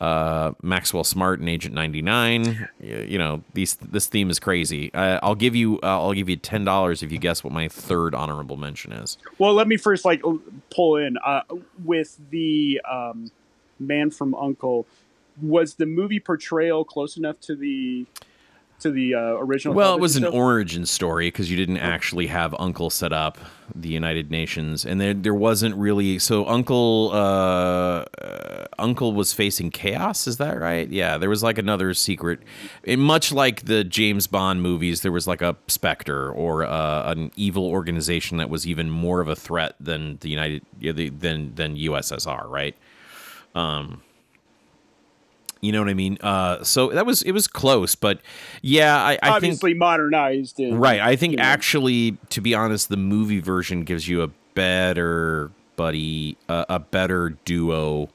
uh, Maxwell Smart and Agent 99. You know, these this theme is crazy. Uh, I'll give you uh, I'll give you ten dollars if you guess what my third honorable mention is. Well, let me first like pull in uh, with the um, Man from Uncle. Was the movie portrayal close enough to the to the uh, original? Well, it was an origin story because you didn't actually have Uncle set up the United Nations, and there there wasn't really. So Uncle uh, uh, Uncle was facing chaos. Is that right? Yeah, there was like another secret. And much like the James Bond movies, there was like a specter or uh, an evil organization that was even more of a threat than the United than than USSR. Right. Um, you know what I mean? Uh, so that was it was close, but yeah, I, I obviously think, modernized. And, right. I think actually, to be honest, the movie version gives you a better buddy, uh, a better duo,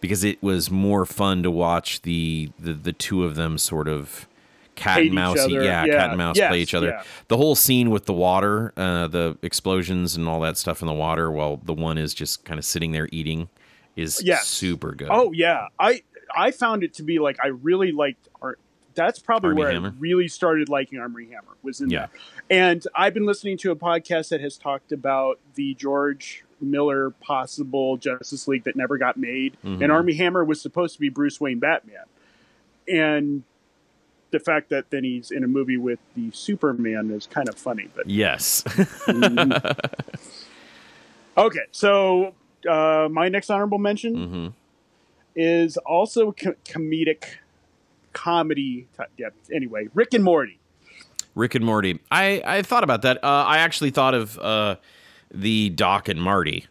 because it was more fun to watch the the, the two of them sort of cat Hate and mouse. Yeah, yeah, cat and mouse yes, play each other. Yeah. The whole scene with the water, uh, the explosions and all that stuff in the water, while the one is just kind of sitting there eating, is Yes. super good. Oh yeah, I I found it to be like I really liked art. That's probably Armie where Hammer? I really started liking Armie Hammer was in Yeah. there. And I've been listening to a podcast that has talked about the George Miller possible Justice League that never got made, Mhm. and Armie Hammer was supposed to be Bruce Wayne Batman, and the fact that then he's in a movie with the Superman is kind of funny. But Yes. okay, so uh, my next honorable mention. hmm is also co- comedic comedy. Type. Yeah. Anyway, Rick and Morty. Rick and Morty. I, I thought about that. Uh, I actually thought of uh, the Doc and Marty.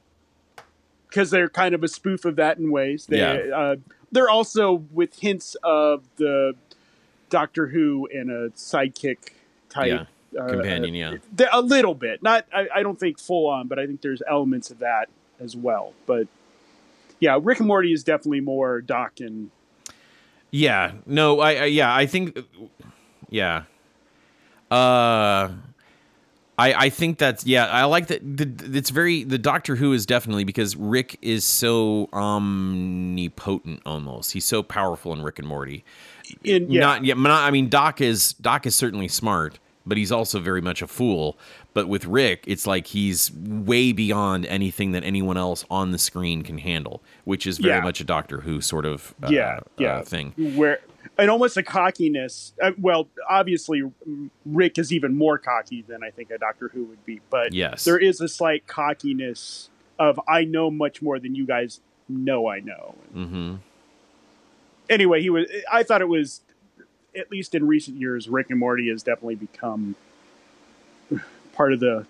because they're kind of a spoof of that in ways. They, Yeah. uh, they're also with hints of the Doctor Who and a sidekick type uh, Companion, yeah. They're a little bit, not. I, I don't think full on, but I think there's elements of that as well. But yeah, Rick and Morty is definitely more Doc and Yeah. No, I, I yeah, I think yeah. Uh I, I think that's yeah I like that the, it's very the Doctor Who is definitely because Rick is so omnipotent almost he's so powerful in Rick and Morty in yeah. not yeah not, I mean Doc is Doc is certainly smart but he's also very much a fool but with Rick it's like he's way beyond anything that anyone else on the screen can handle which is very Yeah. much a Doctor Who sort of uh, yeah, yeah, uh, thing where and almost a cockiness. Uh, well, obviously, mm, Rick is even more cocky than I think a Doctor Who would be, but Yes. there is a slight cockiness of I know much more than you guys know. I know. mm-hmm Anyway, he was. I thought it was, at least in recent years, Rick and Morty has definitely become part of the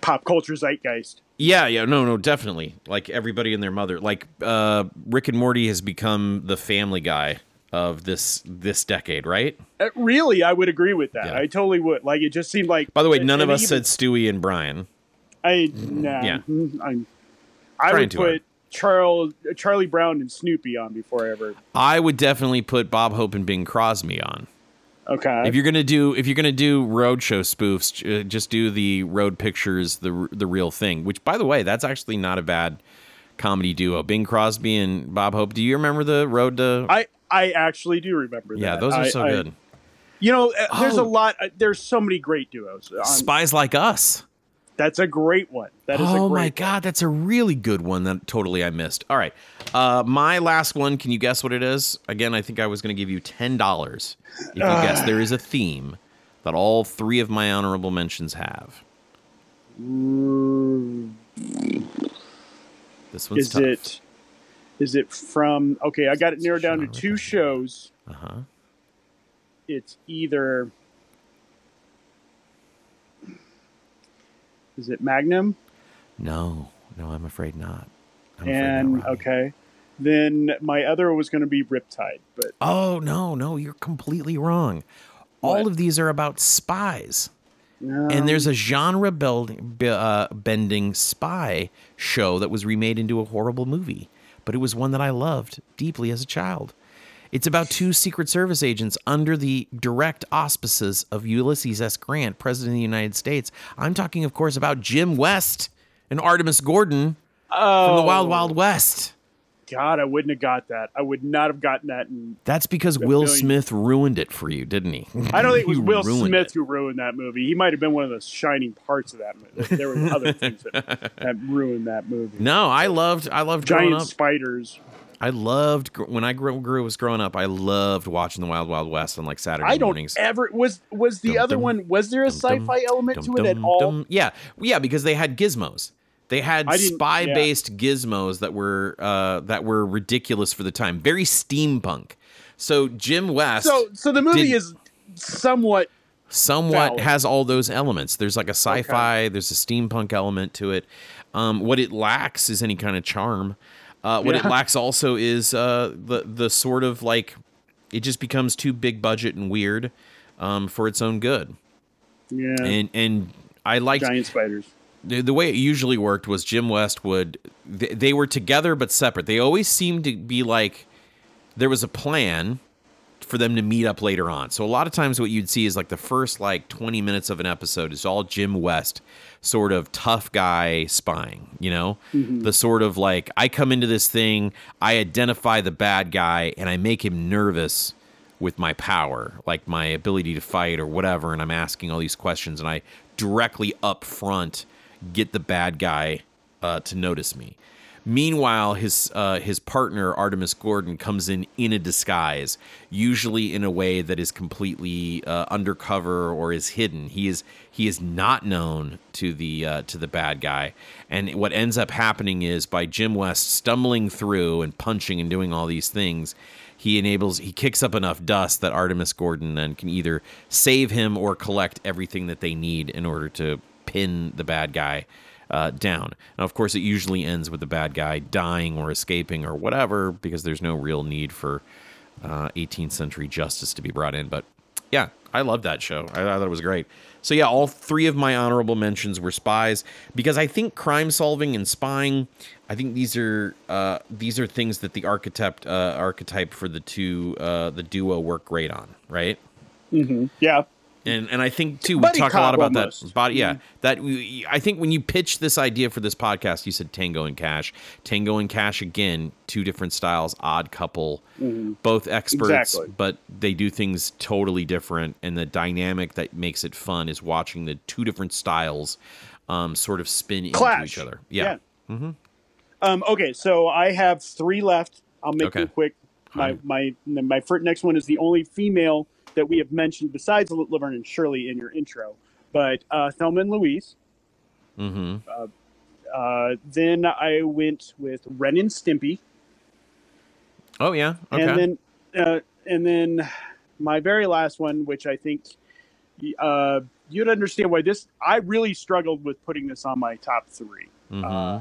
pop culture zeitgeist. Yeah, yeah, no, no, definitely. Like everybody and their mother. Like uh Rick and Morty has become the family guy of this this decade, right? Uh, really, I would agree with that. Yeah. I totally would. Like it just seemed like. By the way, none of us even- said Stewie and Brian. I nah, Yeah. mm, I'm, I Trying would put hard. Charles, Charlie Brown, and Snoopy on before I ever. I would definitely put Bob Hope and Bing Crosby on. Okay. If you're gonna do if you're gonna do roadshow spoofs, uh, just do the Road Pictures, the the real thing. Which, by the way, that's actually not a bad comedy duo. Bing Crosby and Bob Hope. Do you remember the Road to? I I actually do remember that. yeah, those are I- so I- good. You know, uh, there's Oh. a lot. Uh, there's so many great duos. Um, Spies Like Us. That's a great one. That is. a Oh my one. god, that's a really good one that totally I missed. All right. Uh my last one, can you guess what it is? Again, I think I was going to give you $10 if you guess there is a theme that all three of my honorable mentions have. Mm, This one's Is tough. it? Is it from? Okay, I got it narrowed down to two shows. Uh-huh. It's either. Is it Magnum? No. No, I'm afraid not. I'm afraid and not, okay, then my other was going to be Riptide, but Oh, no, no, you're completely wrong. All of these are about spies. no. And there's a genre building, b- uh, bending spy show that was remade into a horrible movie, but it was one that I loved deeply as a child. It's about two Secret Service agents under the direct auspices of Ulysses S. Grant, President of the United States. I'm talking, of course, about Jim West and Artemus Gordon oh. from the Wild Wild oh. West. God, I wouldn't have got that. I would not have gotten that. In That's because Will million. Smith ruined it for you, didn't he? I don't think it was Will Smith it. who ruined that movie. He might have been one of the shining parts of that movie. There were other things that, that, ruined that movie. No, I loved. I loved giant spiders. I loved when I grew, grew was growing up. I loved watching the Wild Wild West on like Saturday I don't mornings. Ever was was the dum, other dum, one? Was there a dum, sci-fi element to it at all? Yeah, yeah, because they had gizmos. They had spy-based yeah. gizmos that were uh, that were ridiculous for the time, very steampunk. So Jim West. So so the movie did, is somewhat somewhat valid. has all those elements. There's like a sci-fi. Okay. There's a steampunk element to it. Um, what it lacks is any kind of charm. Uh, what yeah. it lacks also is uh, the the sort of like it just becomes too big budget and weird um, for its own good. Yeah, and and I like giant spiders the, the way it usually worked was Jim West would they, they were together but separate. They always seemed to be like there was a plan for them to meet up later on. So a lot of times what you'd see is like the first like 20 minutes of an episode is all Jim West sort of tough guy spying, you know? Mm-hmm. The sort of like I come into this thing, I identify the bad guy and I make him nervous with my power, like my ability to fight or whatever and I'm asking all these questions and I directly up front get the bad guy uh, to notice me. Meanwhile, his uh, his partner Artemus Gordon comes in in a disguise, usually in a way that is completely uh, undercover or is hidden. He is he is not known to the uh, to the bad guy, and what ends up happening is by Jim West stumbling through and punching and doing all these things, he enables he kicks up enough dust that Artemus Gordon then can either save him or collect everything that they need in order to pin the bad guy uh, down. Now, of course, it usually ends with the bad guy dying or escaping or whatever because there's no real need for uh, 18th century justice to be brought in. But yeah, I love that show. I thought it was great. So yeah, all three of my honorable mentions were spies because I think crime solving and spying. I think these are uh, these are things that the archetype uh, archetype for the two uh, the duo work great on, right? Mm-hmm. Yeah, and and I think too we Buddy talk a lot about almost. that body. Yeah, mm-hmm. that we, I think when you pitch this idea for this podcast, you said Tango and Cash, Tango and Cash again, two different styles, odd couple, mm-hmm. both experts, exactly. but they do things totally different, and the dynamic that makes it fun is watching the two different styles, um, sort of spin Clash. into each other. Yeah. yeah. Mm-hmm. Um, okay, so I have three left. I'll make okay. them quick. My my my first, next one is the only female that we have mentioned besides Laverne and Shirley in your intro, but uh, Thelma and Louise. Mm-hmm. Uh, uh, then I went with Ren and Stimpy. Oh yeah, okay. And then uh, and then my very last one, which I think uh, you'd understand why this. I really struggled with putting this on my top 3 mm-hmm. uh,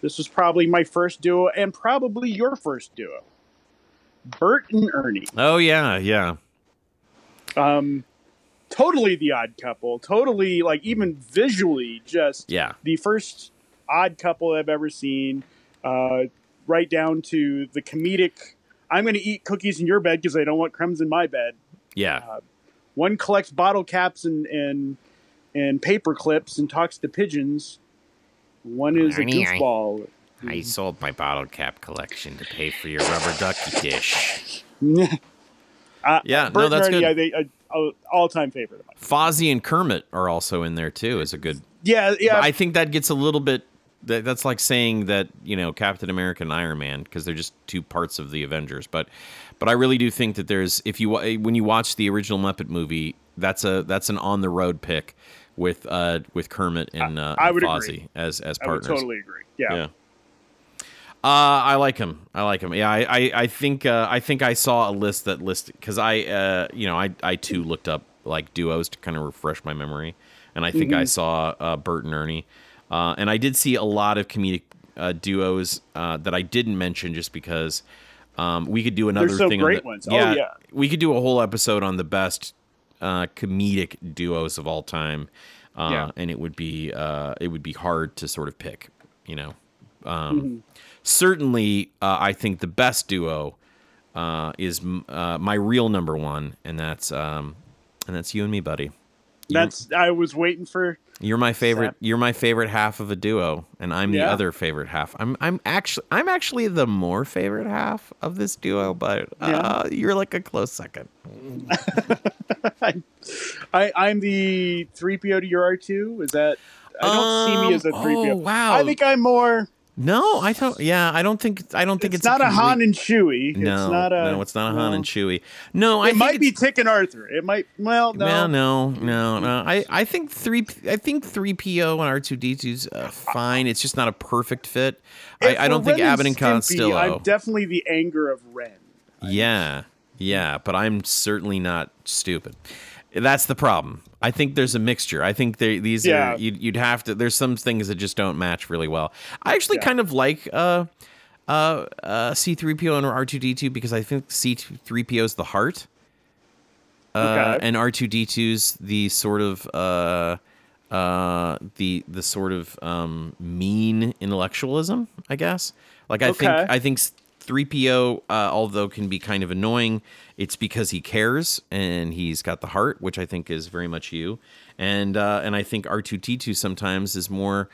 this was probably my first duo, and probably your first duo. Bert and Ernie. Oh yeah, yeah. Um, totally the odd couple. Totally like even visually, just yeah, the first odd couple I've ever seen. Uh, right down to the comedic. I'm going to eat cookies in your bed because I don't want crumbs in my bed. Yeah. Uh, one collects bottle caps and and and paper clips and talks to pigeons. One is Ernie, a goofball. I, I sold my bottle cap collection to pay for your rubber ducky dish. Uh, yeah, Bert no, that's Ernie, good. I, I, all time favorite. of mine. Fozzie and Kermit are also in there too. Is a good. Yeah, yeah. I think that gets a little bit. That, that's like saying that you know Captain America and Iron Man because they're just two parts of the Avengers. But, but I really do think that there's if you when you watch the original Muppet movie, that's a that's an on the road pick with uh with Kermit and uh, I, I would Fozzie agree. as as partners. I would totally agree. Yeah. yeah. Uh, I like him. I like him. Yeah, I, I, I think uh, I think I saw a list that listed because I uh, you know I I too looked up like duos to kind of refresh my memory, and I think mm-hmm. I saw uh, Bert and Ernie, uh, and I did see a lot of comedic uh, duos uh, that I didn't mention just because um, we could do another so thing. Great the, ones. Oh, yeah, oh, yeah, we could do a whole episode on the best uh, comedic duos of all time, uh, yeah. and it would be uh, it would be hard to sort of pick, you know. Um, mm-hmm certainly, uh, I think the best duo uh, is uh, my real number one, and that's um, and that's you and me, buddy. You're, that's I was waiting for. You're my favorite. You're my favorite half of a duo, and I'm yeah. the other favorite half. I'm I'm actually I'm actually the more favorite half of this duo, but uh, yeah. you're like a close second. I, I am the three PO to your R two. Is that I don't um, see me as a three PO. Oh, wow. I think I'm more. No, I don't. Yeah, I don't think. I don't think it's, it's not a, complete, Han and Chewie. No, it's not a, no, it's not a Han no. and Chewie. No, I it might be Tick and Arthur. It might. Well, no, well, no, no, no. I, I think three. I think three PO and R two D 2s uh, fine. It's just not a perfect fit. I, I, don't think Ren Abbott and Costello. I'm definitely the anger of Ren. Yeah, yeah, but I'm certainly not stupid. That's the problem. I think there's a mixture. I think these yeah. are you'd, you'd, have to. There's some things that just don't match really well. I actually yeah. kind of like uh, uh, uh, C3PO and R2D2 because I think C3PO is the heart, uh, okay. and R2D2's the sort of uh, uh, the the sort of um, mean intellectualism. I guess. Like I okay. think I think 3PO, uh, although can be kind of annoying, it's because he cares and he's got the heart, which I think is very much you. And uh, and I think R two T two sometimes is more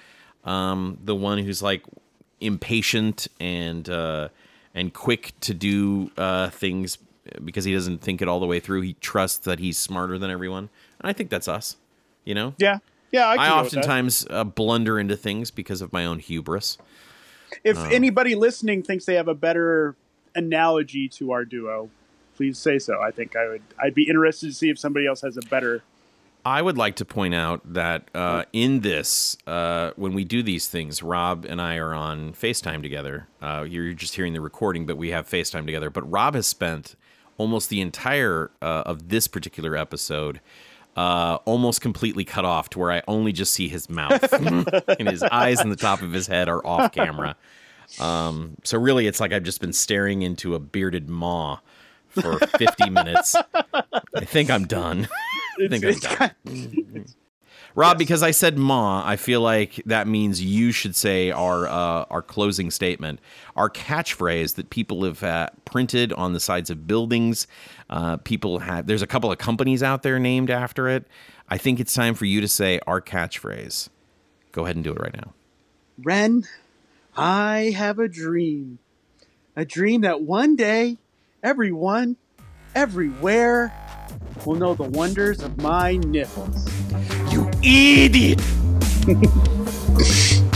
um, the one who's like impatient and uh, and quick to do uh, things because he doesn't think it all the way through. He trusts that he's smarter than everyone. And I think that's us. You know? Yeah. Yeah. I, I oftentimes uh, blunder into things because of my own hubris. If um, anybody listening thinks they have a better analogy to our duo, please say so. I think I would. I'd be interested to see if somebody else has a better. I would like to point out that uh, in this, uh, when we do these things, Rob and I are on FaceTime together. Uh, you're just hearing the recording, but we have FaceTime together. But Rob has spent almost the entire uh, of this particular episode uh, almost completely cut off to where I only just see his mouth and his eyes and the top of his head are off camera. Um, so really, it's like I've just been staring into a bearded maw for 50 minutes. I think I'm done. I think I'm done. Rob, yes. because I said "ma," I feel like that means you should say our uh, our closing statement, our catchphrase that people have uh, printed on the sides of buildings. Uh, people have. There's a couple of companies out there named after it. I think it's time for you to say our catchphrase. Go ahead and do it right now. Ren, I have a dream, a dream that one day, everyone, everywhere, will know the wonders of my nipples you idiot!